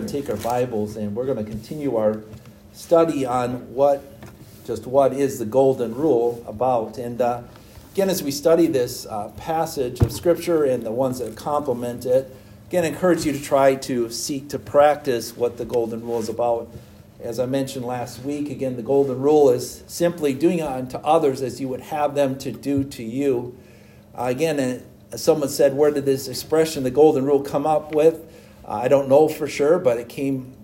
and take our Bibles and we're going to continue our study on what, just what is the golden rule about. And uh, again, as we study this uh, passage of Scripture and the ones that complement it, again, I encourage you to try to seek to practice what the golden rule is about. As I mentioned last week, again, the golden rule is simply doing unto others as you would have them to do to you. Uh, again, someone said, Where did this expression, the golden rule, come up with? I don't know for sure, but it came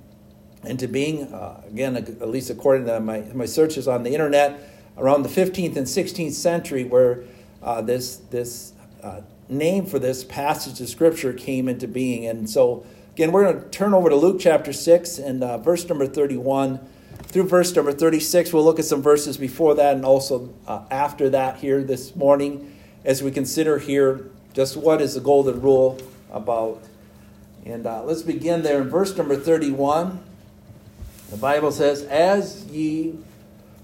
into being, uh, again, at least according to my, my searches on the internet, around the 15th and 16th century, where uh, this, this uh, name for this passage of Scripture came into being. And so, again, we're going to turn over to Luke chapter 6 and uh, verse number 31 through verse number 36. We'll look at some verses before that and also uh, after that here this morning as we consider here just what is the golden rule about. And uh, let's begin there in verse number 31. The Bible says, As ye,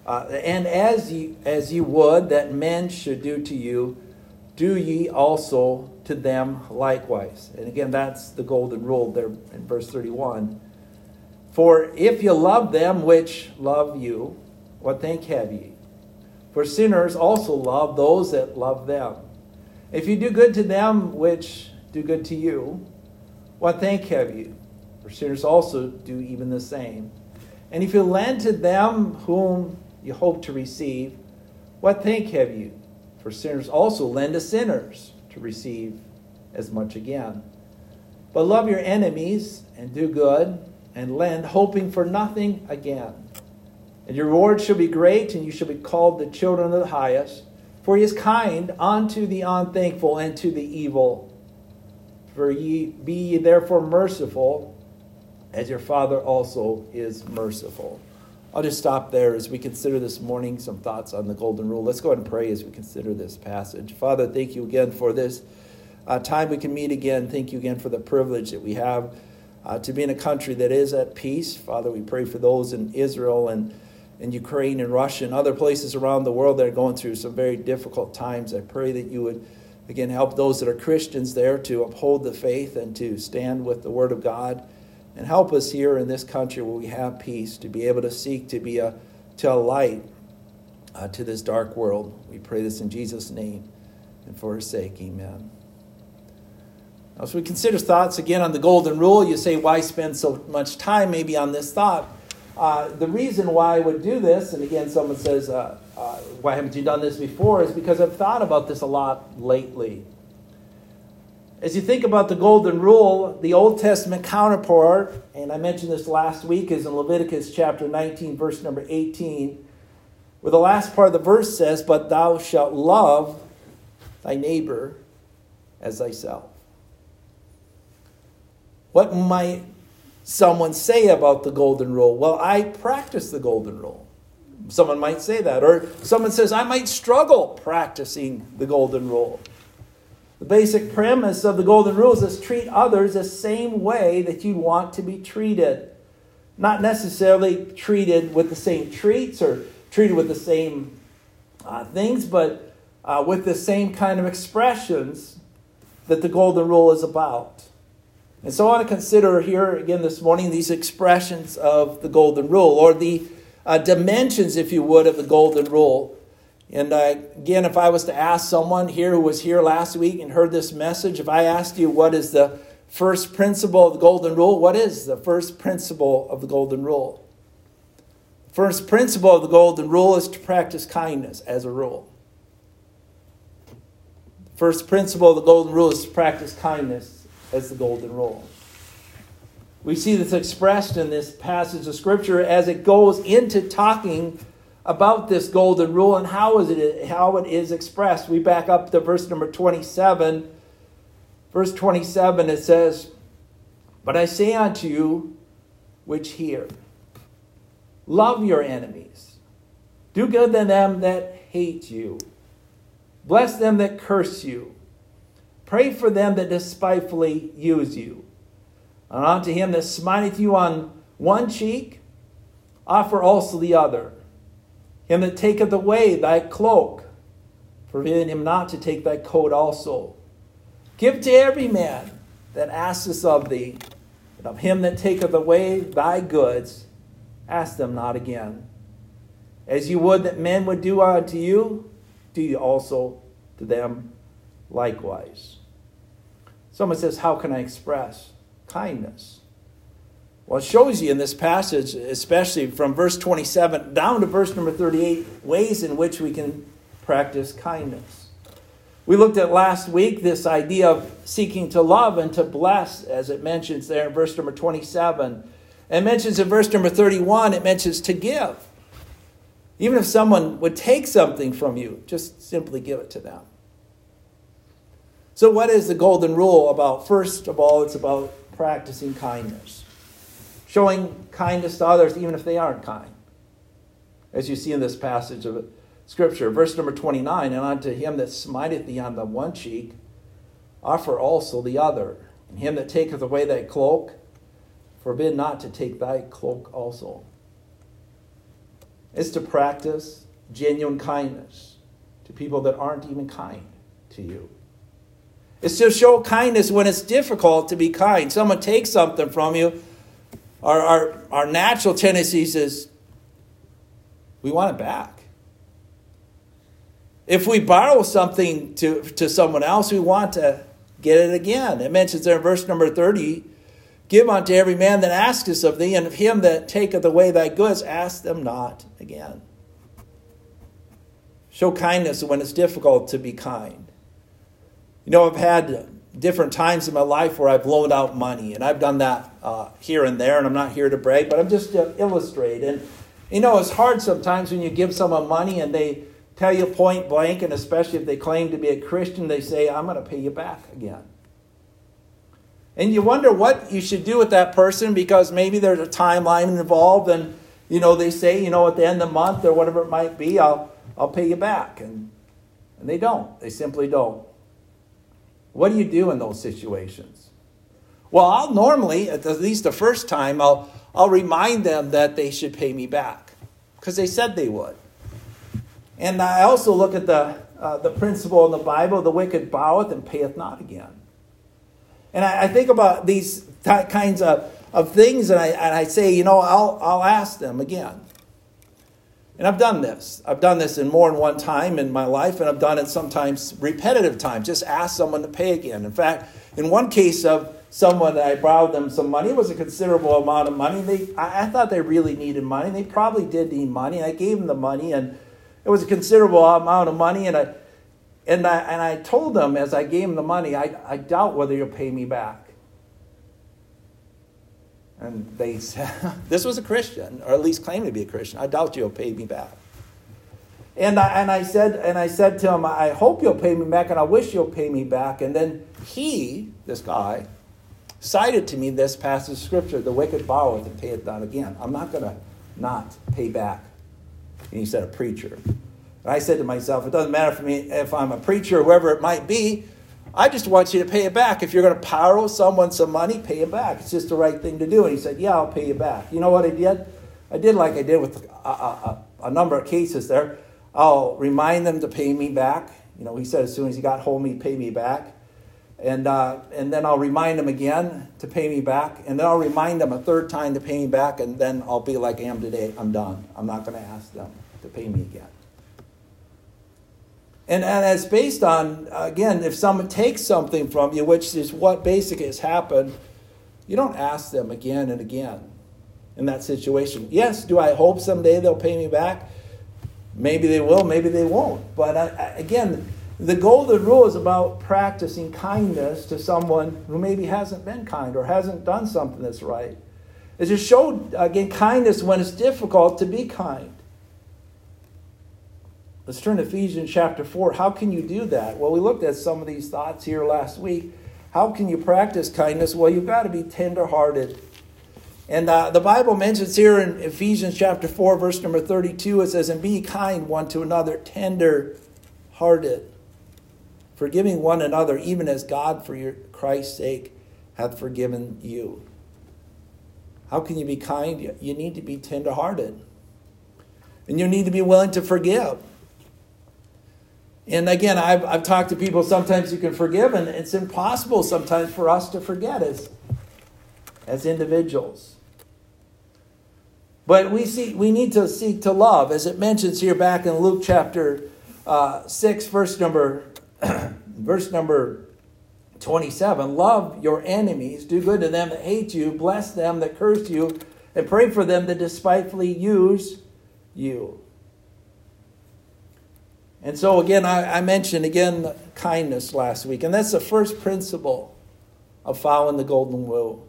uh, and as ye, as ye would that men should do to you, do ye also to them likewise. And again, that's the golden rule there in verse 31. For if you love them which love you, what thank have ye? For sinners also love those that love them. If you do good to them which do good to you, what thank have you? For sinners also do even the same. And if you lend to them whom you hope to receive, what thank have you? For sinners also lend to sinners to receive as much again. But love your enemies and do good and lend, hoping for nothing again. And your reward shall be great, and you shall be called the children of the highest. For he is kind unto the unthankful and to the evil. For ye be ye therefore merciful, as your Father also is merciful. I'll just stop there as we consider this morning some thoughts on the golden rule. Let's go ahead and pray as we consider this passage. Father, thank you again for this uh, time we can meet again. Thank you again for the privilege that we have uh, to be in a country that is at peace. Father, we pray for those in Israel and in Ukraine and Russia and other places around the world that are going through some very difficult times. I pray that you would Again, help those that are Christians there to uphold the faith and to stand with the Word of God. And help us here in this country where we have peace to be able to seek to be a, to a light uh, to this dark world. We pray this in Jesus' name and for his sake. Amen. Now, as we consider thoughts again on the golden rule, you say, why spend so much time maybe on this thought? Uh, the reason why I would do this, and again, someone says, uh, uh, why haven't you done this before, is because I've thought about this a lot lately. As you think about the golden rule, the Old Testament counterpart, and I mentioned this last week, is in Leviticus chapter 19, verse number 18, where the last part of the verse says, But thou shalt love thy neighbor as thyself. What might someone say about the golden rule? Well, I practice the golden rule. Someone might say that. Or someone says, I might struggle practicing the golden rule. The basic premise of the golden rule is treat others the same way that you want to be treated. Not necessarily treated with the same treats or treated with the same uh, things, but uh, with the same kind of expressions that the golden rule is about. And so I want to consider here again this morning these expressions of the golden rule, or the uh, dimensions, if you would, of the golden rule. And uh, again, if I was to ask someone here who was here last week and heard this message, if I asked you what is the first principle of the golden rule, what is the first principle of the golden rule? First principle of the golden rule is to practice kindness as a rule. First principle of the golden rule is to practice kindness as the golden rule. We see this expressed in this passage of Scripture as it goes into talking about this golden rule and how is it how it is expressed. We back up to verse number 27. Verse 27 it says, "But I say unto you which hear, love your enemies. Do good to them that hate you. Bless them that curse you. Pray for them that despitefully use you. And unto him that smiteth you on one cheek, offer also the other. Him that taketh away thy cloak, forbid him not to take thy coat also. Give to every man that asketh of thee. And of him that taketh away thy goods, ask them not again. As you would that men would do unto you, do you also to them likewise. Someone says, How can I express kindness? Well, it shows you in this passage, especially from verse 27 down to verse number 38, ways in which we can practice kindness. We looked at last week this idea of seeking to love and to bless, as it mentions there in verse number 27. And mentions in verse number 31, it mentions to give. Even if someone would take something from you, just simply give it to them. So, what is the golden rule about? First of all, it's about practicing kindness, showing kindness to others, even if they aren't kind. As you see in this passage of Scripture, verse number 29 And unto him that smiteth thee on the one cheek, offer also the other. And him that taketh away thy cloak, forbid not to take thy cloak also. It's to practice genuine kindness to people that aren't even kind to you. It's to show kindness when it's difficult to be kind. Someone takes something from you. Our, our, our natural tendencies is we want it back. If we borrow something to, to someone else, we want to get it again. It mentions there in verse number 30 Give unto every man that asketh of thee, and of him that taketh away thy goods, ask them not again. Show kindness when it's difficult to be kind. You know, I've had different times in my life where I've loaned out money, and I've done that uh, here and there, and I'm not here to brag, but I'm just to illustrate. And, you know, it's hard sometimes when you give someone money and they tell you point blank, and especially if they claim to be a Christian, they say, I'm going to pay you back again. And you wonder what you should do with that person because maybe there's a timeline involved, and, you know, they say, you know, at the end of the month or whatever it might be, I'll, I'll pay you back. And, and they don't. They simply don't. What do you do in those situations? Well, I'll normally, at least the first time, I'll, I'll remind them that they should pay me back because they said they would. And I also look at the, uh, the principle in the Bible the wicked boweth and payeth not again. And I, I think about these kinds of, of things, and I, and I say, you know, I'll, I'll ask them again. And I've done this. I've done this in more than one time in my life, and I've done it sometimes repetitive times. Just ask someone to pay again. In fact, in one case of someone I borrowed them some money, it was a considerable amount of money. They, I, I thought they really needed money. They probably did need money. I gave them the money, and it was a considerable amount of money. And I, and I, and I told them as I gave them the money, I, I doubt whether you'll pay me back. And they said, This was a Christian, or at least claimed to be a Christian. I doubt you'll pay me back. And I, and I said and I said to him, I hope you'll pay me back, and I wish you'll pay me back. And then he, this guy, cited to me this passage of scripture: "The wicked borroweth and payeth not again." I'm not going to not pay back. And he said, "A preacher." And I said to myself, "It doesn't matter for me if I'm a preacher whoever it might be. I just want you to pay it back. If you're going to borrow someone some money, pay it back. It's just the right thing to do. And he said, Yeah, I'll pay you back. You know what I did? I did like I did with a, a, a number of cases there. I'll remind them to pay me back. You know, he said as soon as he got home, he'd pay me back. And, uh, and then I'll remind them again to pay me back. And then I'll remind them a third time to pay me back. And then I'll be like I am today. I'm done. I'm not going to ask them to pay me again. And, and it's based on, again, if someone takes something from you, which is what basically has happened, you don't ask them again and again in that situation. Yes, do I hope someday they'll pay me back? Maybe they will, maybe they won't. But I, I, again, the golden rule is about practicing kindness to someone who maybe hasn't been kind or hasn't done something that's right. Is just show, again, kindness when it's difficult to be kind. Let's turn to Ephesians chapter 4. How can you do that? Well, we looked at some of these thoughts here last week. How can you practice kindness? Well, you've got to be tenderhearted. And uh, the Bible mentions here in Ephesians chapter 4, verse number 32, it says, And be kind one to another, tender hearted, forgiving one another, even as God, for your Christ's sake, hath forgiven you. How can you be kind? You need to be tenderhearted. And you need to be willing to forgive. And again, I've, I've talked to people, sometimes you can forgive, and it's impossible sometimes for us to forget. It's, as individuals. But we see we need to seek to love, as it mentions here back in Luke chapter uh, six, verse number verse number 27 love your enemies do good to them that hate you bless them that curse you and pray for them that despitefully use you and so again I, I, mentioned again kindness last week and that's the first principle of following the golden rule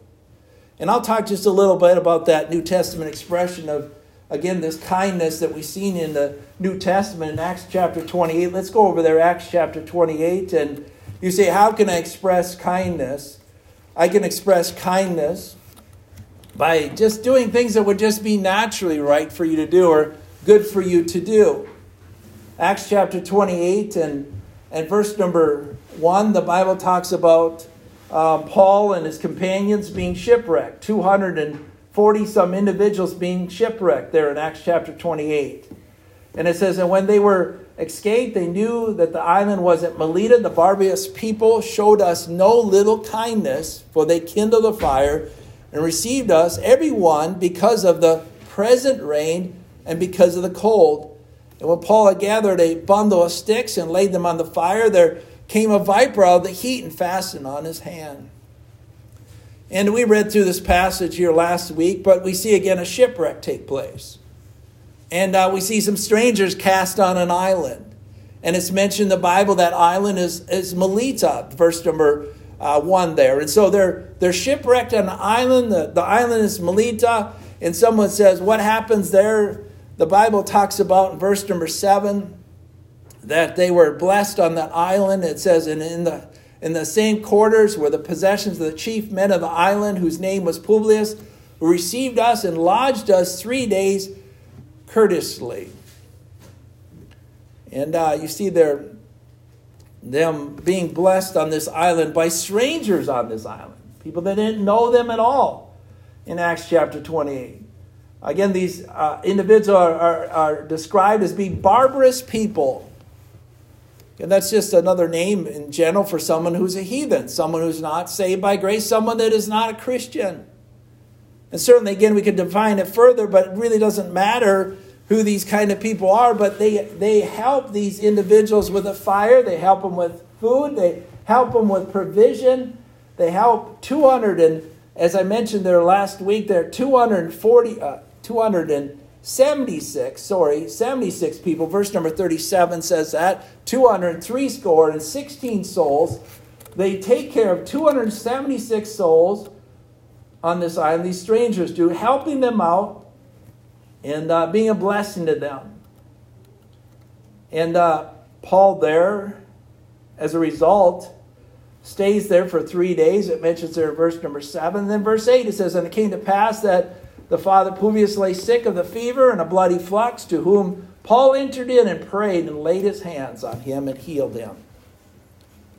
and i'll talk just a little bit about that new testament expression of again this kindness that we've seen in the new testament in acts chapter 28 let's go over there acts chapter 28 and you say, How can I express kindness? I can express kindness by just doing things that would just be naturally right for you to do or good for you to do. Acts chapter 28 and, and verse number 1, the Bible talks about um, Paul and his companions being shipwrecked, 240 some individuals being shipwrecked there in Acts chapter 28. And it says, And when they were escaped, they knew that the island was at Melita. The barbarous people showed us no little kindness, for they kindled a fire and received us, everyone, because of the present rain and because of the cold. And when Paul had gathered a bundle of sticks and laid them on the fire, there came a viper out of the heat and fastened on his hand. And we read through this passage here last week, but we see again a shipwreck take place. And uh, we see some strangers cast on an island. And it's mentioned in the Bible that island is, is Melita, verse number uh, 1 there. And so they're, they're shipwrecked on an island. The, the island is Melita. And someone says, What happens there? The Bible talks about in verse number 7 that they were blessed on that island. It says, And in the, in the same quarters were the possessions of the chief men of the island, whose name was Publius, who received us and lodged us three days courteously. And uh, you see there, them being blessed on this island by strangers on this island, people that didn't know them at all in Acts chapter 28. Again, these uh, individuals are, are, are described as being barbarous people. And that's just another name in general for someone who's a heathen, someone who's not saved by grace, someone that is not a Christian. And certainly, again, we could define it further, but it really doesn't matter who these kind of people are, but they, they help these individuals with a fire, they help them with food, they help them with provision, they help 200 and as I mentioned there last week, there are 240, uh, 276, sorry, 76 people. Verse number 37 says that 203 score and 16 souls. They take care of 276 souls on this island, these strangers do, helping them out and uh, being a blessing to them. And uh, Paul, there, as a result, stays there for three days. It mentions there in verse number seven. Then verse eight, it says, And it came to pass that the father Publius lay sick of the fever and a bloody flux, to whom Paul entered in and prayed and laid his hands on him and healed him.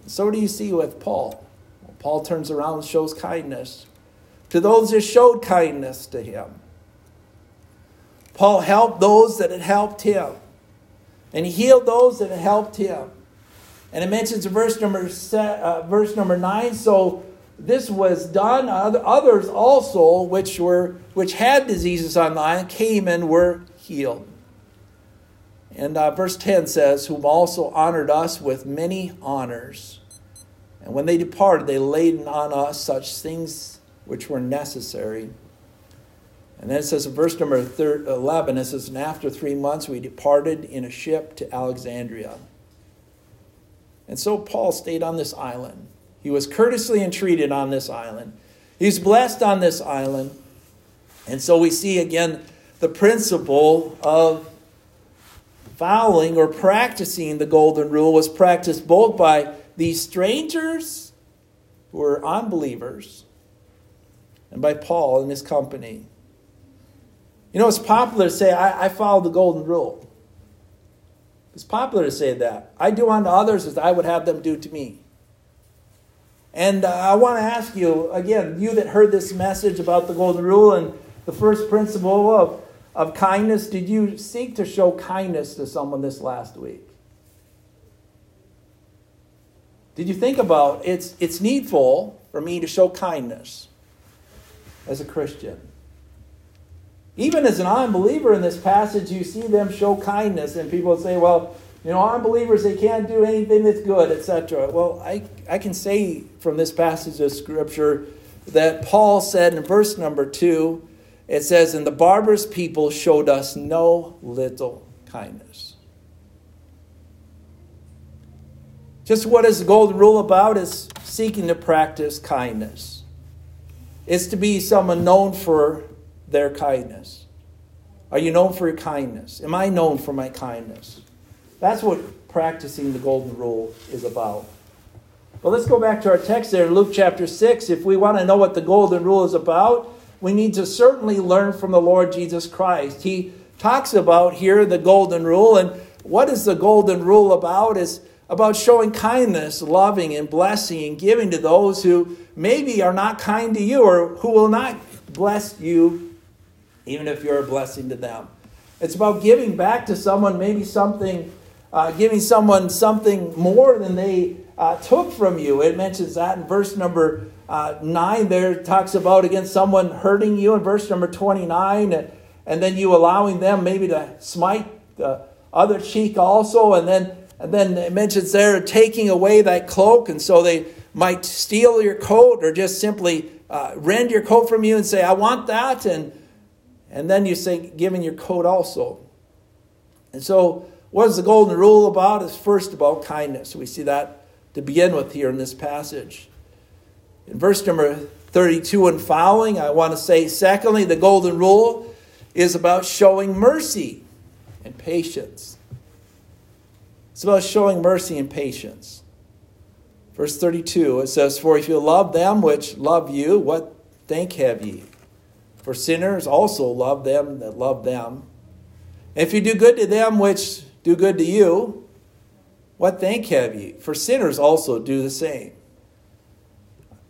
So, do you see with Paul? Paul turns around and shows kindness to those that showed kindness to him. Paul helped those that had helped him, and he healed those that had helped him. And it mentions verse number uh, verse number nine. So this was done. Others also, which were which had diseases on the island, came and were healed. And uh, verse ten says, "Whom also honored us with many honors." And when they departed, they laid on us such things which were necessary. And then it says in verse number 11, it says, And after three months we departed in a ship to Alexandria. And so Paul stayed on this island. He was courteously entreated on this island. He's blessed on this island. And so we see again the principle of following or practicing the golden rule was practiced both by these strangers who were unbelievers and by Paul and his company. You know, it's popular to say, I, I follow the golden rule. It's popular to say that. I do unto others as I would have them do to me. And uh, I want to ask you, again, you that heard this message about the golden rule and the first principle of, of kindness, did you seek to show kindness to someone this last week? Did you think about it's, it's needful for me to show kindness? as a Christian. Even as an unbeliever in this passage, you see them show kindness, and people say, well, you know, unbelievers, they can't do anything that's good, etc. Well, I, I can say from this passage of Scripture that Paul said in verse number two, it says, And the barbarous people showed us no little kindness. Just what is the golden rule about is seeking to practice kindness. It's to be someone known for their kindness. Are you known for your kindness? Am I known for my kindness? That's what practicing the golden rule is about. Well, let's go back to our text there in Luke chapter 6. If we want to know what the golden rule is about, we need to certainly learn from the Lord Jesus Christ. He talks about here the golden rule, and what is the golden rule about? Is about showing kindness, loving, and blessing, and giving to those who maybe are not kind to you or who will not bless you, even if you're a blessing to them. It's about giving back to someone maybe something, uh, giving someone something more than they uh, took from you. It mentions that in verse number uh, 9 there, talks about against someone hurting you in verse number 29, and then you allowing them maybe to smite the other cheek also, and then and then it mentions there taking away that cloak, and so they might steal your coat or just simply uh, rend your coat from you and say, I want that. And, and then you say, giving your coat also. And so, what is the golden rule about? Is first about kindness. We see that to begin with here in this passage. In verse number 32 and following, I want to say, secondly, the golden rule is about showing mercy and patience. It's about showing mercy and patience. Verse 32, it says, For if you love them which love you, what thank have ye? For sinners also love them that love them. If you do good to them which do good to you, what thank have ye? For sinners also do the same.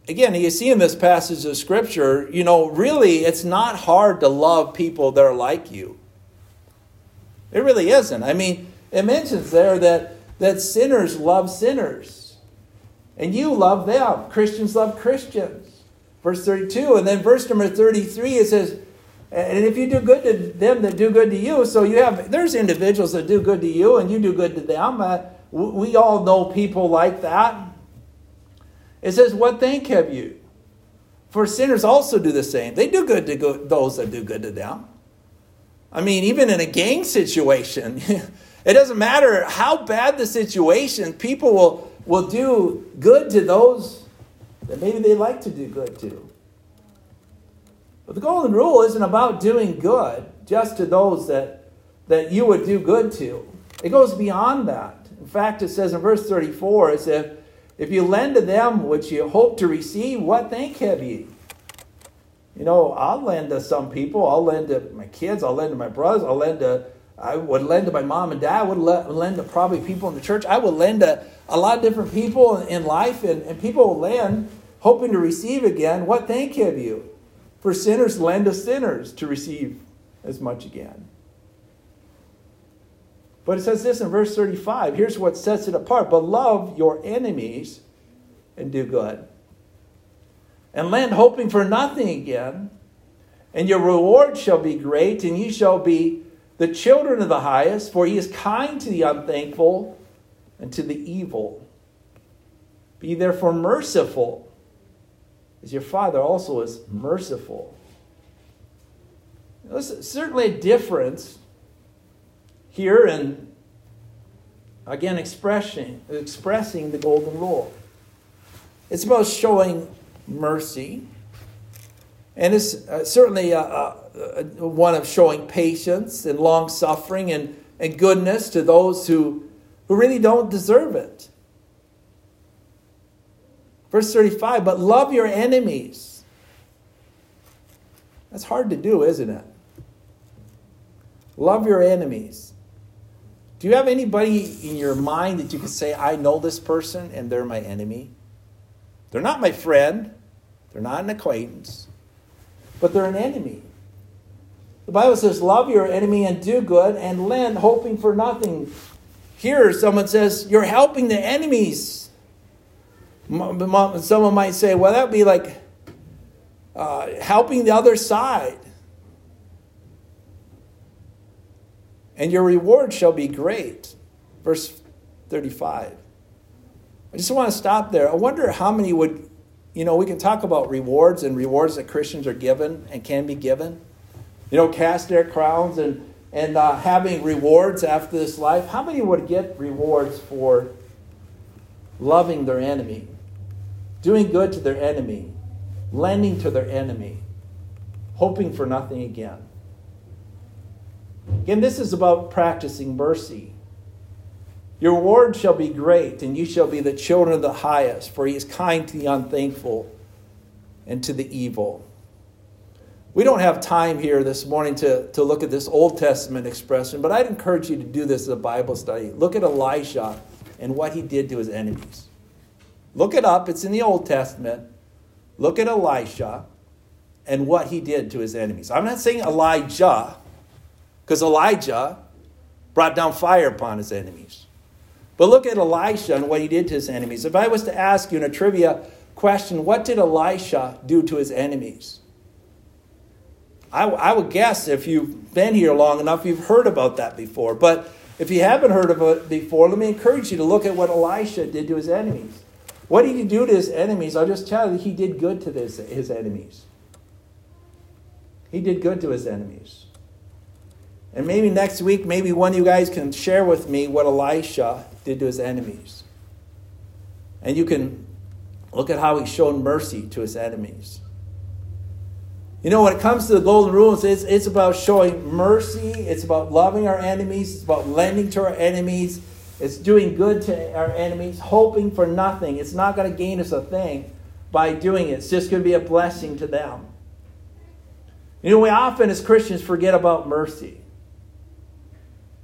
Again, you see in this passage of Scripture, you know, really, it's not hard to love people that are like you. It really isn't. I mean, it mentions there that, that sinners love sinners. And you love them. Christians love Christians. Verse 32. And then verse number 33, it says, and if you do good to them that do good to you, so you have, there's individuals that do good to you and you do good to them. Uh, we all know people like that. It says, What thank have you? For sinners also do the same. They do good to go, those that do good to them. I mean, even in a gang situation, it doesn't matter how bad the situation, people will, will do good to those that maybe they like to do good to. But the golden rule isn't about doing good just to those that, that you would do good to. It goes beyond that. In fact, it says in verse 34, it says, If you lend to them which you hope to receive, what thank have ye? You know, I'll lend to some people. I'll lend to my kids. I'll lend to my brothers. I'll lend to, I would lend to my mom and dad. I would lend to probably people in the church. I would lend to a lot of different people in life, and, and people will lend hoping to receive again. What thank have you? For sinners lend to sinners to receive as much again. But it says this in verse 35. Here's what sets it apart. But love your enemies and do good. And lend hoping for nothing again. And your reward shall be great, and ye shall be the children of the highest, for he is kind to the unthankful and to the evil. Be therefore merciful, as your Father also is merciful. There's certainly a difference here and again expressing expressing the golden rule it's about showing mercy and it's uh, certainly a, a, a one of showing patience and long suffering and, and goodness to those who, who really don't deserve it verse 35 but love your enemies that's hard to do isn't it love your enemies do you have anybody in your mind that you can say, I know this person and they're my enemy? They're not my friend, they're not an acquaintance, but they're an enemy. The Bible says, Love your enemy and do good and lend, hoping for nothing. Here, someone says, You're helping the enemies. Someone might say, Well, that would be like uh, helping the other side. And your reward shall be great. Verse 35. I just want to stop there. I wonder how many would, you know, we can talk about rewards and rewards that Christians are given and can be given. You know, cast their crowns and, and uh, having rewards after this life. How many would get rewards for loving their enemy, doing good to their enemy, lending to their enemy, hoping for nothing again? Again, this is about practicing mercy. Your reward shall be great, and you shall be the children of the highest, for he is kind to the unthankful and to the evil. We don't have time here this morning to, to look at this Old Testament expression, but I'd encourage you to do this as a Bible study. Look at Elisha and what he did to his enemies. Look it up, it's in the Old Testament. Look at Elisha and what he did to his enemies. I'm not saying Elijah, because Elijah brought down fire upon his enemies. But look at Elisha and what he did to his enemies. If I was to ask you in a trivia question, what did Elisha do to his enemies? I, would guess if you've been here long enough, you've heard about that before. But if you haven't heard of it before, let me encourage you to look at what Elisha did to his enemies. What did he do to his enemies? I'll just tell you, he did good to this, his enemies. He did good to his enemies. And maybe next week, maybe one of you guys can share with me what Elisha did to his enemies. And you can look at how he showed mercy to his enemies. You know, when it comes to the golden rules, it's, it's about showing mercy, it's about loving our enemies, it's about lending to our enemies, it's doing good to our enemies, hoping for nothing. It's not going to gain us a thing by doing it, it's just going to be a blessing to them. You know, we often as Christians forget about mercy.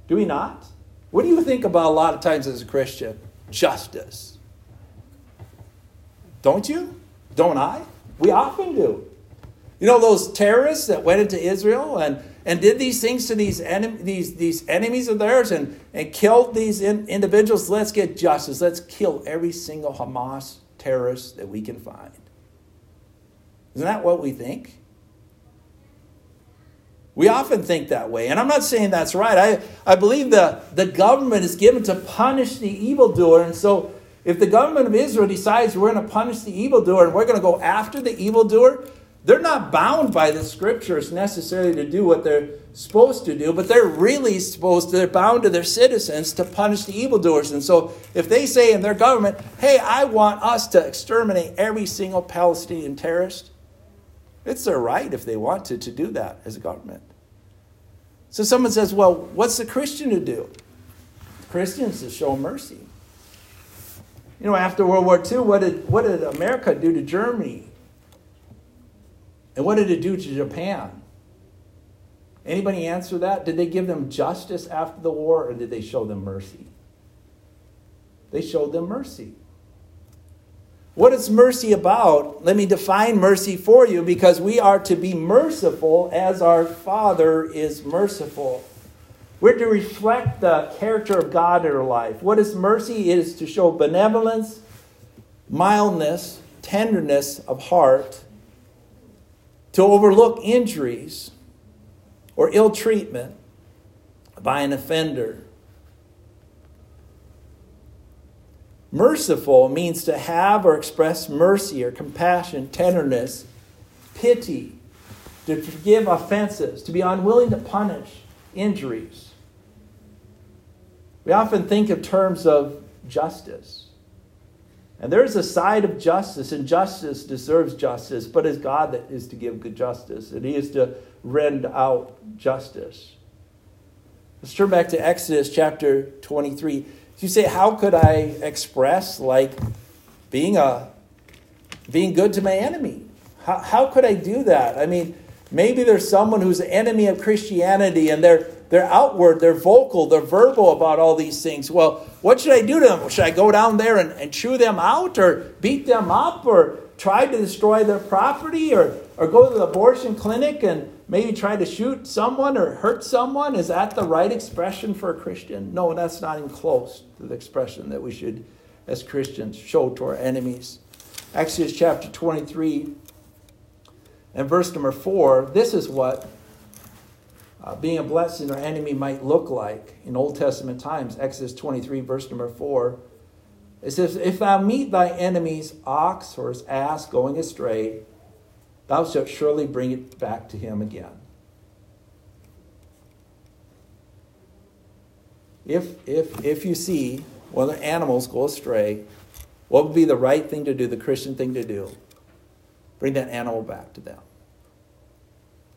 Do we not? What do you think about a lot of times as a Christian? Justice. Don't you? Don't I? We often do. You know those terrorists that went into Israel and, and did these things to these, enem- these, these enemies of theirs and, and killed these in- individuals? Let's get justice. Let's kill every single Hamas terrorist that we can find. Isn't that what we think? We often think that way. And I'm not saying that's right. I, I believe the, the government is given to punish the evildoer. And so if the government of Israel decides we're going to punish the evildoer and we're going to go after the evildoer, they're not bound by the scriptures necessarily to do what they're supposed to do, but they're really supposed to, they're bound to their citizens to punish the evildoers. And so if they say in their government, hey, I want us to exterminate every single Palestinian terrorist, it's their right if they want to to do that as a government. So someone says, well, what's the Christian to do? Christians to show mercy. You know, after World War II, what did, what did America do to Germany? And what did it do to Japan? Anybody answer that? Did they give them justice after the war or did they show them mercy? They showed them mercy. What is mercy about? Let me define mercy for you because we are to be merciful as our Father is merciful. We're to reflect the character of God in our life. What is mercy? It is to show benevolence, mildness, tenderness of heart, to overlook injuries or ill treatment by an offender Merciful means to have or express mercy or compassion, tenderness, pity, to forgive offenses, to be unwilling to punish injuries. We often think of terms of justice. And there's a side of justice, and justice deserves justice, but it's God that is to give good justice, and He is to rend out justice. Let's turn back to Exodus chapter 23. You say, how could I express like being a being good to my enemy? How, how could I do that? I mean, maybe there's someone who's an enemy of Christianity and they're they're outward, they're vocal, they're verbal about all these things. Well, what should I do to them? Should I go down there and, and chew them out or beat them up or try to destroy their property or, or go to the abortion clinic and maybe try to shoot someone or hurt someone? Is that the right expression for a Christian? No, that's not even close to the expression that we should, as Christians, show to our enemies. Exodus chapter 23, And verse number four, this is what uh, being a blessing or enemy might look like in Old Testament times. Exodus 23, verse number 4. It says, If thou meet thy enemy's ox or his ass going astray, thou shalt surely bring it back to him again. If, if, if you see one of the animals go astray, what would be the right thing to do, the Christian thing to do? Bring that animal back to them.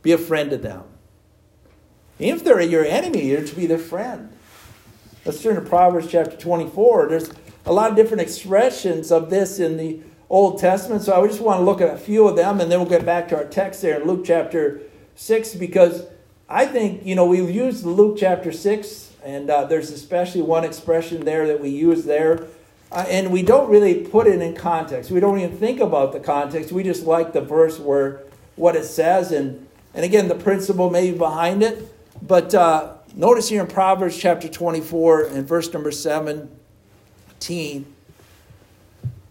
Be a friend to them. If they're your enemy, you're to be their friend. Let's turn to Proverbs chapter 24. There's a lot of different expressions of this in the Old Testament, so I just want to look at a few of them, and then we'll get back to our text there in Luke chapter 6, because I think, you know, we've used Luke chapter 6, and uh, there's especially one expression there that we use there. Uh, and we don't really put it in context. We don't even think about the context. We just like the verse where what it says, and, and again, the principle maybe behind it. But uh, notice here in Proverbs chapter 24 and verse number 17,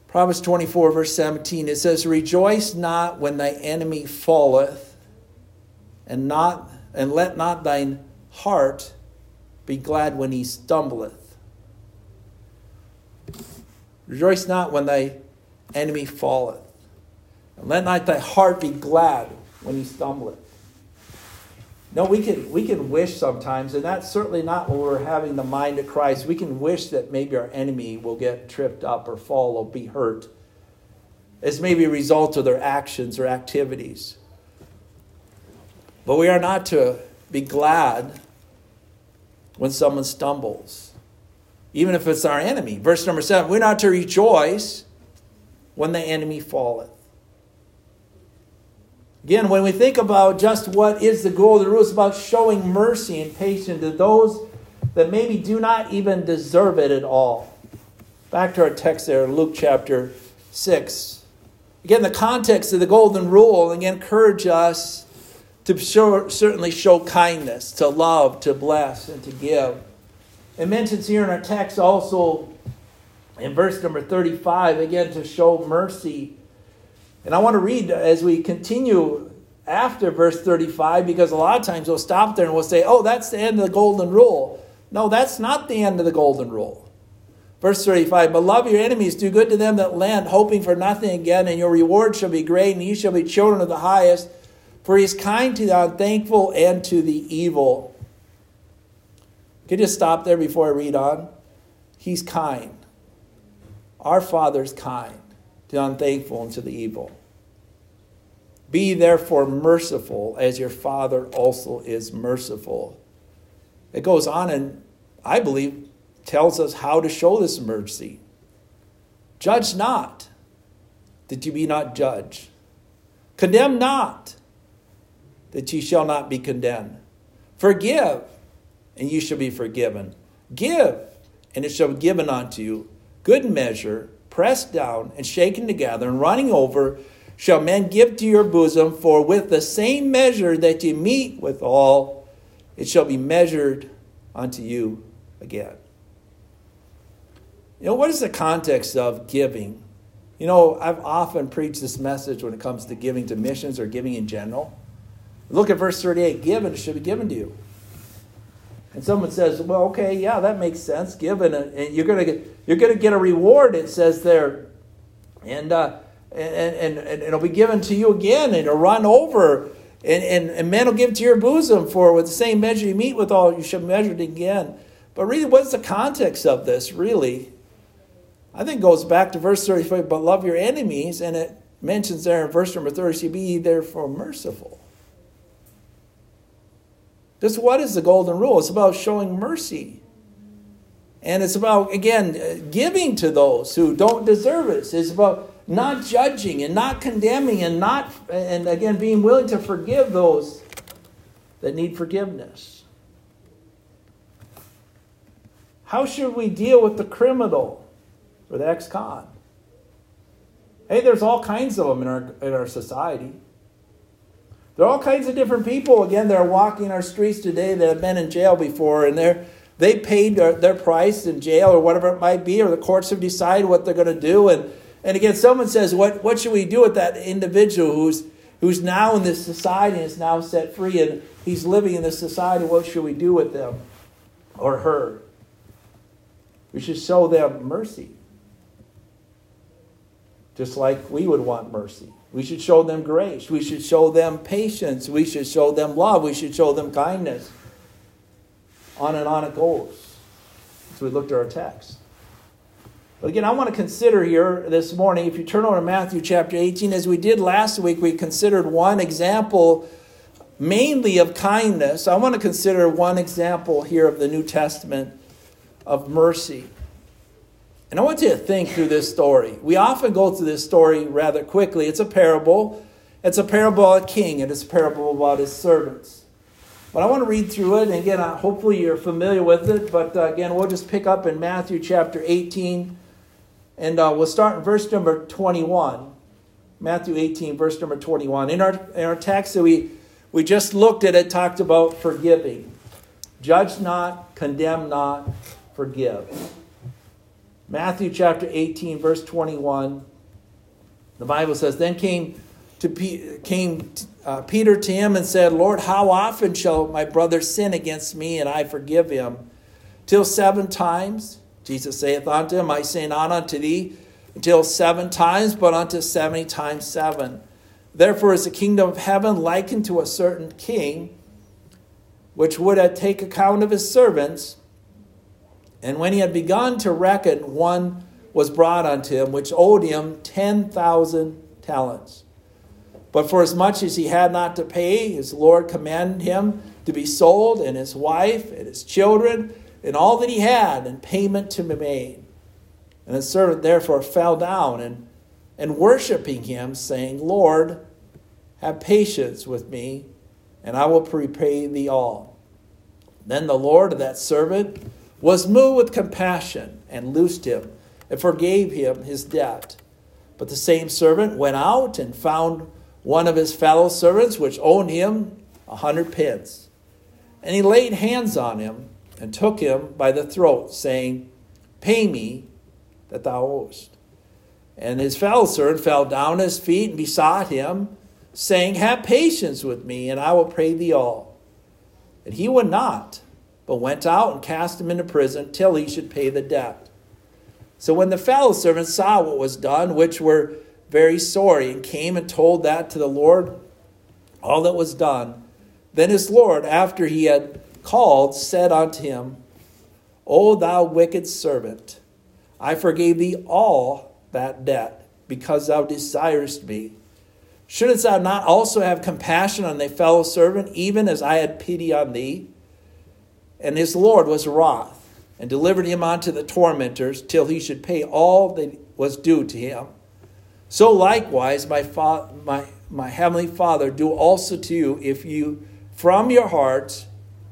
Proverbs 24, verse 17, it says, Rejoice not when thy enemy falleth, and not and let not thine heart be glad when he stumbleth. Rejoice not when thy enemy falleth, and let not thy heart be glad when he stumbleth. No, we can we can wish sometimes, and that's certainly not when we're having the mind of Christ. We can wish that maybe our enemy will get tripped up or fall or be hurt as maybe a result of their actions or activities. But we are not to be glad when someone stumbles, even if it's our enemy. Verse number seven, we're not to rejoice when the enemy falleth. Again, when we think about just what is the goal, of the rule it's about showing mercy and patience to those that maybe do not even deserve it at all. Back to our text there, Luke chapter 6. Again, the context of the golden rule again encourage us to show, certainly show kindness, to love, to bless, and to give. It mentions here in our text also in verse number 35, again, to show mercy and I want to read as we continue after verse 35 because a lot of times we'll stop there and we'll say, oh, that's the end of the golden rule. No, that's not the end of the golden rule. Verse 35 But love your enemies, do good to them that lend, hoping for nothing again, and your reward shall be great, and ye shall be children of the highest. For he is kind to the unthankful and to the evil. Could you stop there before I read on? He's kind. Our Father's kind to the unthankful and to the evil. Be therefore merciful as your Father also is merciful. It goes on and I believe tells us how to show this mercy. Judge not, that you be not judged. Condemn not, that ye shall not be condemned. Forgive, and you shall be forgiven. Give, and it shall be given unto you. Good measure, pressed down and shaken together and running over, shall men give to your bosom, for with the same measure that you meet withal, it shall be measured unto you again. You know, what is the context of giving? You know, I've often preached this message when it comes to giving to missions or giving in general. Look at verse 38 give and it should be given to you. And someone says, well, okay, yeah, that makes sense. Give and, and you're going to get you're going to get a reward, it says there. And, uh, and, and, and, it'll be given to you again, and it'll run over. And, and, and men will give to your bosom, for with the same measure you meet with all, you shall measure it again. But really, what's the context of this, really? I think goes back to verse 35, but love your enemies, and it mentions there in verse number 30, be therefore merciful. Just what is the golden rule? It's about showing mercy. And it's about, again, giving to those who don't deserve it. It's about not judging and not condemning and not, and again, being willing to forgive those that need forgiveness. How should we deal with the criminal or the ex con? Hey, there's all kinds of them in our, in our society. There are all kinds of different people, again, that are walking our streets today that have been in jail before, and they're they paid their, their price in jail or whatever it might be, or the courts have decided what they're going to do. And, and again, someone says, what, what should we do with that individual who's who's now in this society and is now set free and he's living in this society. What should we do with them or her? We should show them mercy. Just like we would want mercy. We should show them grace. We should show them patience. We should show them love. We should show them kindness. On and on it goes. As we looked at our text. But again, I want to consider here this morning, if you turn over to Matthew chapter 18, as we did last week, we considered one example mainly of kindness. I want to consider one example here of the New Testament of mercy. And I want you to think through this story. We often go through this story rather quickly. It's a parable. It's a parable about a king, and it's a parable about his servants. But I want to read through it, and again, hopefully you're familiar with it. But uh, again, we'll just pick up in Matthew chapter 18, and uh, we'll start in verse number 21. Matthew 18, verse number 21. In our, in our text that we, we just looked at, it talked about forgiving. Judge not, condemn not, forgive. Matthew chapter 18, verse 21. The Bible says, Then came, to P- came uh, Peter to him and said, Lord, how often shall my brother sin against me and I forgive him? Till seven times? Jesus saith unto him, I say not unto thee until seven times, but unto seventy times seven. Therefore is the kingdom of heaven likened to a certain king, which would take account of his servants. And when he had begun to reckon, one was brought unto him, which owed him ten thousand talents. But for as much as he had not to pay, his Lord commanded him to be sold, and his wife, and his children, and all that he had, and payment to be made. And the servant therefore fell down and, and worshiping him, saying, Lord, have patience with me, and I will repay thee all. Then the Lord of that servant was moved with compassion and loosed him and forgave him his debt. But the same servant went out and found one of his fellow servants which owed him a hundred pence. And he laid hands on him and took him by the throat, saying, Pay me that thou owest. And his fellow servant fell down at his feet and besought him, saying, Have patience with me, and I will pay thee all. And he would not but went out and cast him into prison till he should pay the debt. So when the fellow servants saw what was done, which were very sorry, and came and told that to the Lord, all that was done, then his Lord, after he had called, said unto him, O thou wicked servant, I forgave thee all that debt, because thou desirest me. Shouldst thou not also have compassion on thy fellow servant, even as I had pity on thee? And his Lord was wroth, and delivered him unto the tormentors, till he should pay all that was due to him. So likewise, my, fa- my, my heavenly Father do also to you, if you from your hearts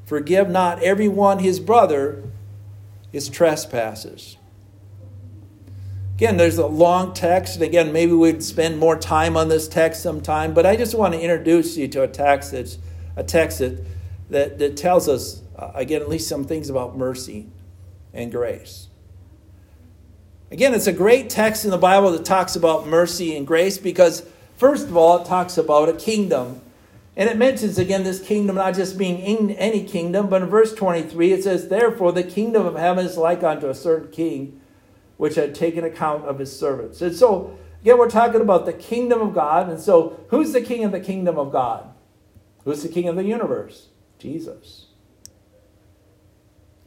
forgive not every one his brother his trespasses. Again, there's a long text, and again, maybe we'd spend more time on this text sometime, but I just want to introduce you to a text that's a text that, that, that tells us uh, again, at least some things about mercy and grace. Again, it's a great text in the Bible that talks about mercy and grace because, first of all, it talks about a kingdom. And it mentions again this kingdom not just being in any kingdom, but in verse 23 it says, Therefore, the kingdom of heaven is like unto a certain king which had taken account of his servants. And so, again, we're talking about the kingdom of God. And so, who's the king of the kingdom of God? Who's the king of the universe? Jesus.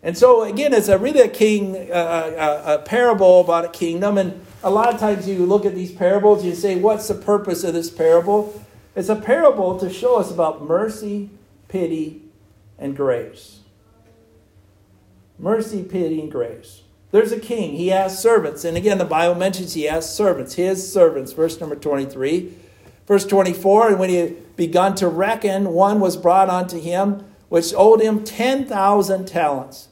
And so, again, it's a really a king, uh, a, a, parable about a kingdom. And a lot of times you look at these parables, you say, what's the purpose of this parable? It's a parable to show us about mercy, pity, and grace. Mercy, pity, and grace. There's a king. He has servants. And again, the Bible mentions he has servants, his servants. Verse number 23. Verse 24, and when he had begun to reckon, one was brought unto him which owed him 10,000 talents.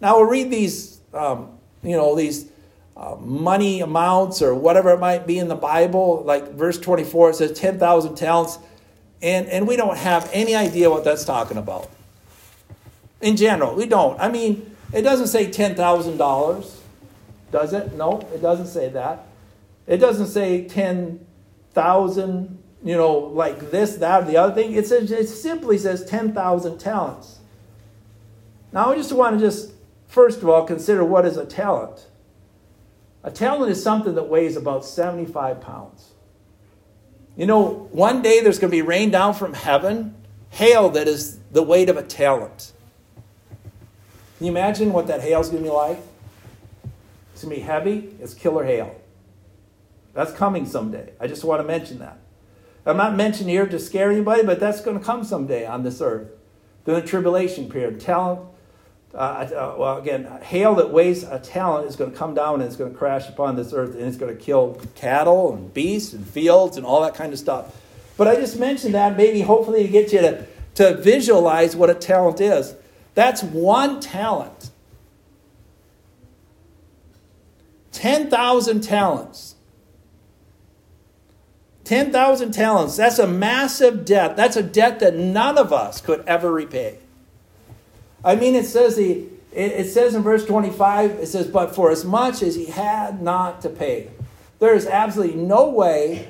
Now we'll read these, um, you know, these uh, money amounts or whatever it might be in the Bible. Like verse 24, it says 10,000 talents. And, and we don't have any idea what that's talking about. In general, we don't. I mean, it doesn't say $10,000, does it? No, it doesn't say that. It doesn't say 10,000 you know, like this, that, or the other thing. It, says, it simply says 10,000 talents. Now, I just want to just, first of all, consider what is a talent. A talent is something that weighs about 75 pounds. You know, one day there's going to be rain down from heaven, hail that is the weight of a talent. Can you imagine what that hail is going to be like? It's going to be heavy, it's killer hail. That's coming someday. I just want to mention that. I'm not mentioning here to scare anybody, but that's going to come someday on this earth during the tribulation period. Talent, uh, uh, well, again, hail that weighs a talent is going to come down and it's going to crash upon this earth and it's going to kill cattle and beasts and fields and all that kind of stuff. But I just mentioned that maybe hopefully to get you to, to visualize what a talent is. That's one talent. 10,000 talents. 10,000 talents. That's a massive debt. That's a debt that none of us could ever repay. I mean, it says the it, says in verse 25, it says, But for as much as he had not to pay, there is absolutely no way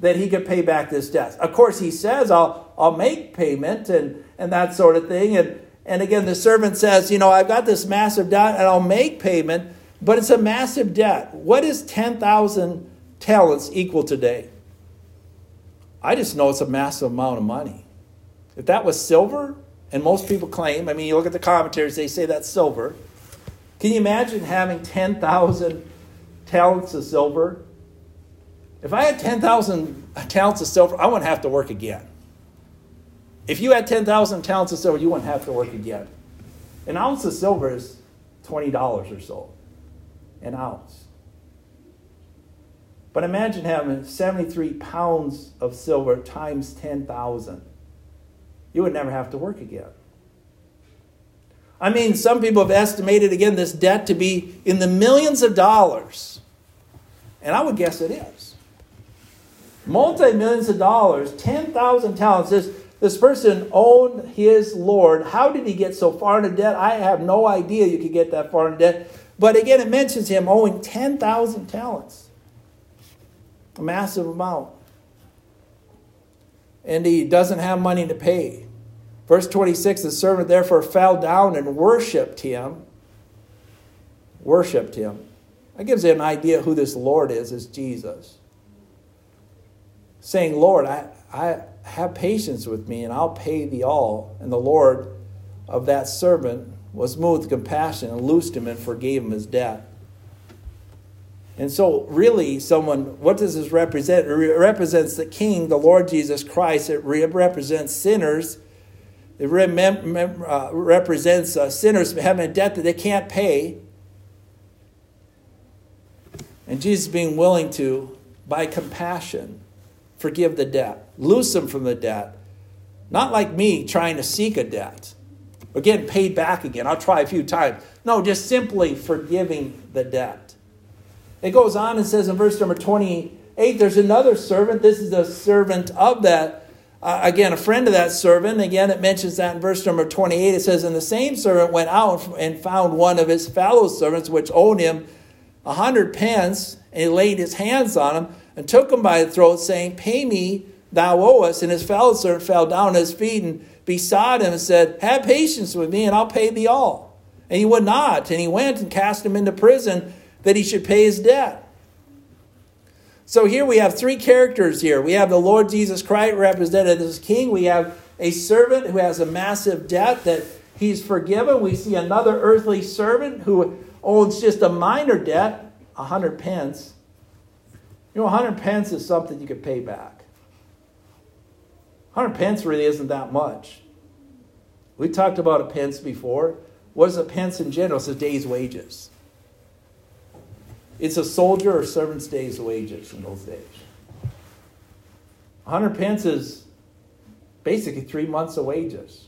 that he could pay back this debt. Of course, he says, I'll, I'll make payment and, and that sort of thing. And, and again, the servant says, You know, I've got this massive debt and I'll make payment, but it's a massive debt. What is 10,000 talents equal today? I just know it's a massive amount of money. If that was silver, and most people claim, I mean, you look at the commentaries, they say that's silver. Can you imagine having 10,000 talents of silver? If I had 10,000 talents of silver, I wouldn't have to work again. If you had 10,000 talents of silver, you wouldn't have to work again. An ounce of silver is $20 or so. An ounce. But imagine having 73 pounds of silver times 10,000. You would never have to work again. I mean, some people have estimated, again, this debt to be in the millions of dollars. And I would guess it is. Multi millions of dollars, 10,000 talents. This, this person owned his Lord. How did he get so far into debt? I have no idea you could get that far into debt. But again, it mentions him owing 10,000 talents a massive amount. And he doesn't have money to pay. Verse 26 the servant therefore fell down and worshiped him. Worshipped him. That gives you an idea who this Lord is, is Jesus. Saying, Lord, I, I have patience with me and I'll pay thee all. And the Lord of that servant was moved with compassion and loosed him and forgave him his debt. And so, really, someone, what does this represent? It represents the King, the Lord Jesus Christ. It represents sinners. It uh, represents uh, sinners having a debt that they can't pay. And Jesus being willing to, by compassion, forgive the debt, loose them from the debt. Not like me trying to seek a debt or getting paid back again. I'll try a few times. No, just simply forgiving the debt. It goes on and says in verse number 28 there's another servant. This is a servant of that. Uh, again, a friend of that servant. Again, it mentions that in verse number 28. It says, And the same servant went out and found one of his fellow servants, which owed him a hundred pence, and he laid his hands on him and took him by the throat, saying, Pay me, thou owest. And his fellow servant fell down at his feet and besought him and said, Have patience with me, and I'll pay thee all. And he would not. And he went and cast him into prison that he should pay his debt. So here we have three characters here. We have the Lord Jesus Christ represented as king. We have a servant who has a massive debt that he's forgiven. We see another earthly servant who owns just a minor debt, a hundred pence. You know, a hundred pence is something you could pay back. Hundred pence really isn't that much. We talked about a pence before. What is a pence in general? It's a day's wages. It's a soldier or servant's day's wages in those days. 100 pence is basically three months of wages.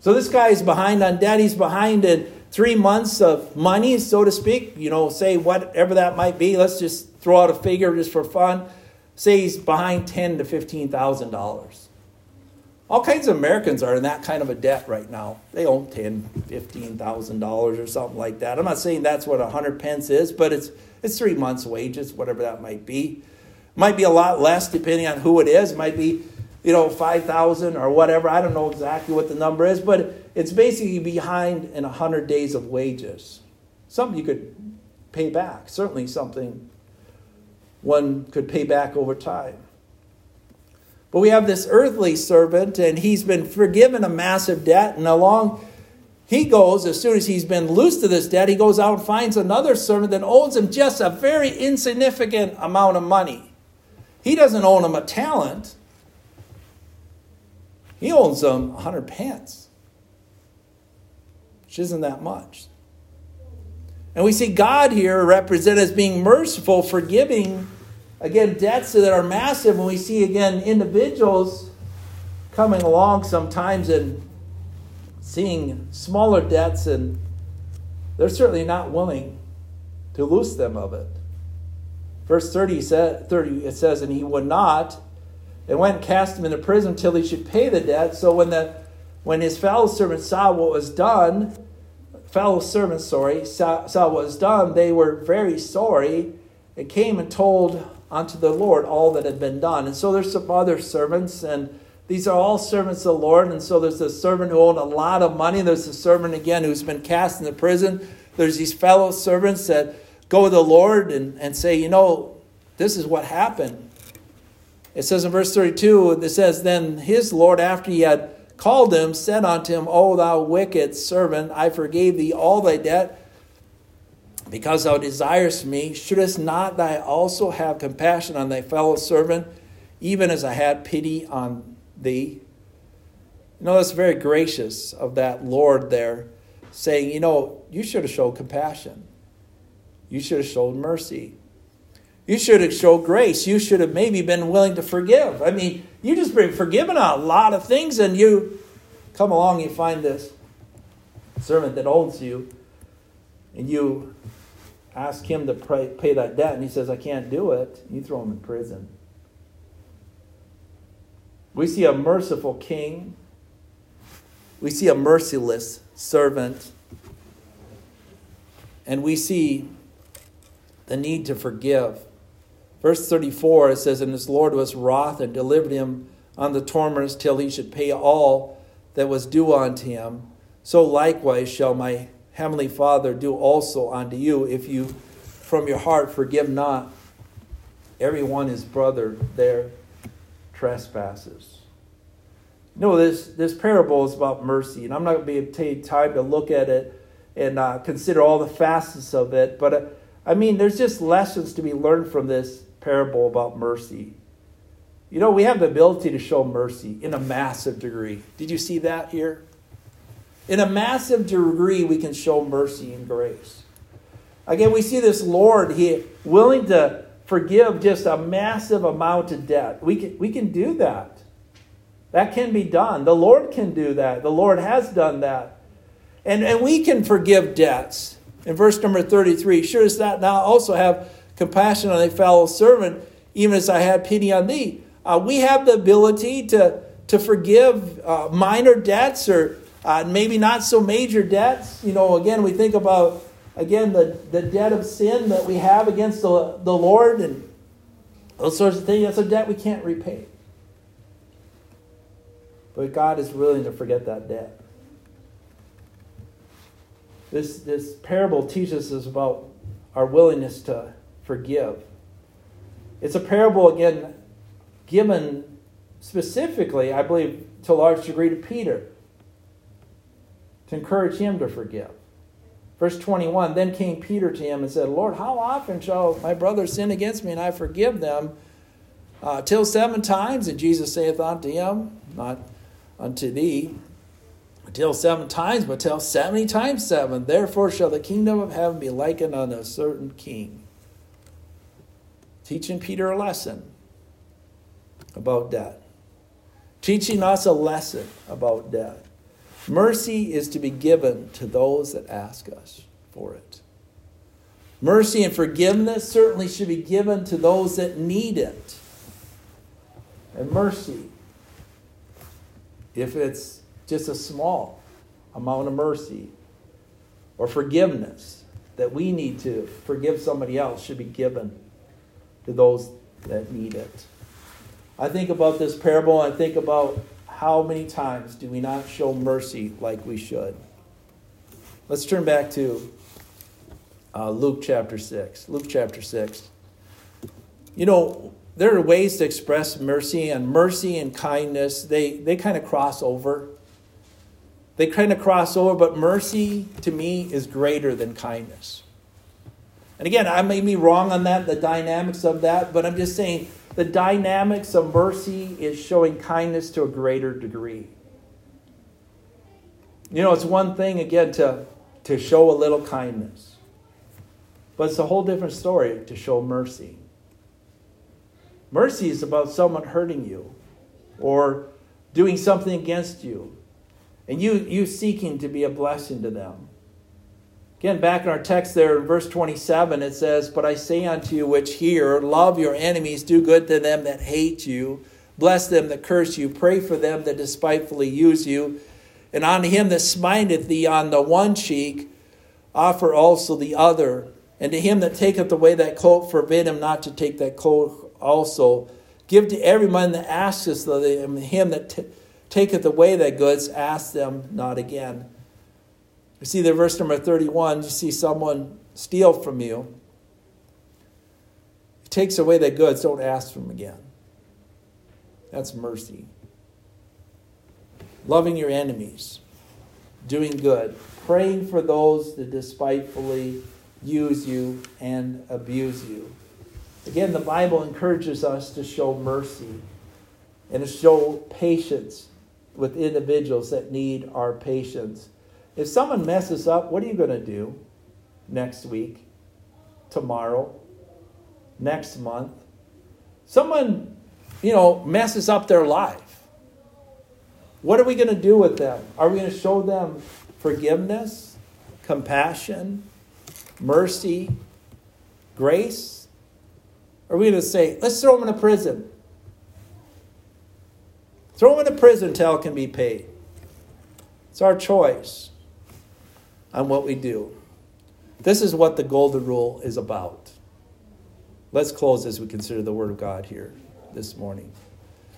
So this guy is behind on debt. He's behind in three months of money, so to speak. You know, say whatever that might be. Let's just throw out a figure just for fun. Say he's behind ten to fifteen thousand dollars. All kinds of Americans are in that kind of a debt right now. They owe ten, fifteen thousand dollars or something like that. I'm not saying that's what a hundred pence is, but it's it's three months' wages, whatever that might be. Might be a lot less depending on who it is. Might be, you know, 5,000 or whatever. I don't know exactly what the number is, but it's basically behind in a 100 days of wages. Something you could pay back. Certainly something one could pay back over time. But we have this earthly servant, and he's been forgiven a massive debt, and along he goes, as soon as he's been loosed to this debt, he goes out and finds another servant that owes him just a very insignificant amount of money. He doesn't owe him a talent, he owes him a 100 pence, which isn't that much. And we see God here represented as being merciful, forgiving, again, debts that are massive. And we see, again, individuals coming along sometimes and seeing smaller debts, and they're certainly not willing to loose them of it. Verse 30, 30 it says, And he would not, and went and cast him into prison till he should pay the debt. So when, the, when his fellow servants saw what was done, fellow servants, sorry, saw, saw what was done, they were very sorry and came and told unto the Lord all that had been done. And so there's some other servants, and these are all servants of the Lord. And so there's a servant who owed a lot of money. There's a servant again who's been cast into prison. There's these fellow servants that go to the Lord and, and say, you know, this is what happened. It says in verse 32, it says, Then his Lord, after he had called him, said unto him, O thou wicked servant, I forgave thee all thy debt, because thou desirest me. Shouldest not thou also have compassion on thy fellow servant, even as I had pity on thee? You know, that's very gracious of that Lord there, saying, You know, you should have showed compassion. You should have showed mercy. You should have showed grace. You should have maybe been willing to forgive. I mean, you just been forgiven a lot of things, and you come along, you find this servant that owns you, and you ask him to pray, pay that debt, and he says, I can't do it. You throw him in prison. We see a merciful king. We see a merciless servant. And we see the need to forgive. Verse 34, it says, And his Lord was wroth and delivered him on the tormentors till he should pay all that was due unto him. So likewise shall my heavenly Father do also unto you if you from your heart forgive not every one his brother their trespasses. No, this, this parable is about mercy, and I'm not going to be take time to look at it and uh, consider all the facets of it, but uh, I mean, there's just lessons to be learned from this parable about mercy. You know, we have the ability to show mercy in a massive degree. Did you see that here? In a massive degree, we can show mercy and grace. Again, we see this Lord, He willing to forgive just a massive amount of debt. We can, we can do that. That can be done. The Lord can do that. The Lord has done that. And, and we can forgive debts. In verse number 33, sure as that now also have compassion on a fellow servant, even as I had pity on thee. Uh, we have the ability to, to forgive uh, minor debts or uh, maybe not so major debts. You know, again, we think about, again, the, the debt of sin that we have against the, the Lord and those sorts of things. That's a debt we can't repay. But God is willing to forget that debt. This, this parable teaches us about our willingness to forgive. It's a parable, again, given specifically, I believe, to a large degree to Peter to encourage him to forgive. Verse 21 Then came Peter to him and said, Lord, how often shall my brother sin against me and I forgive them? Uh, till seven times? And Jesus saith unto him, Not unto thee, till seven times, but till seventy times seven. Therefore shall the kingdom of heaven be likened unto a certain king. Teaching Peter a lesson about debt, teaching us a lesson about debt. Mercy is to be given to those that ask us for it. Mercy and forgiveness certainly should be given to those that need it. And mercy, if it's just a small amount of mercy or forgiveness that we need to forgive somebody else, should be given to those that need it. I think about this parable, I think about how many times do we not show mercy like we should. Let's turn back to uh, Luke chapter 6. Luke chapter 6. You know, there are ways to express mercy, and mercy and kindness, they, they kind of cross over. They kind of cross over, but mercy to me is greater than kindness. And again, I may be wrong on that, the dynamics of that, but I'm just saying the dynamics of mercy is showing kindness to a greater degree. You know, it's one thing, again, to, to show a little kindness, but it's a whole different story to show mercy. Mercy is about someone hurting you or doing something against you, and you, you seeking to be a blessing to them. Again, back in our text there in verse 27, it says, But I say unto you which hear, love your enemies, do good to them that hate you, bless them that curse you, pray for them that despitefully use you, and on him that smiteth thee on the one cheek, offer also the other. And to him that taketh away that coat, forbid him not to take that coat also. Give to every man that asketh them, him that t- taketh away that goods, ask them not again. You see the verse number 31, you see someone steal from you. Takes away their goods, don't ask for them again. That's mercy. Loving your enemies, doing good, praying for those that despitefully use you and abuse you. Again, the Bible encourages us to show mercy and to show patience with individuals that need our patience. If someone messes up, what are you going to do next week, tomorrow, next month? Someone, you know, messes up their life. What are we going to do with them? Are we going to show them forgiveness, compassion, mercy, grace? Are we going to say, let's throw them in a prison? Throw them in a prison until it can be paid. It's our choice on what we do. This is what the golden rule is about. Let's close as we consider the Word of God here this morning.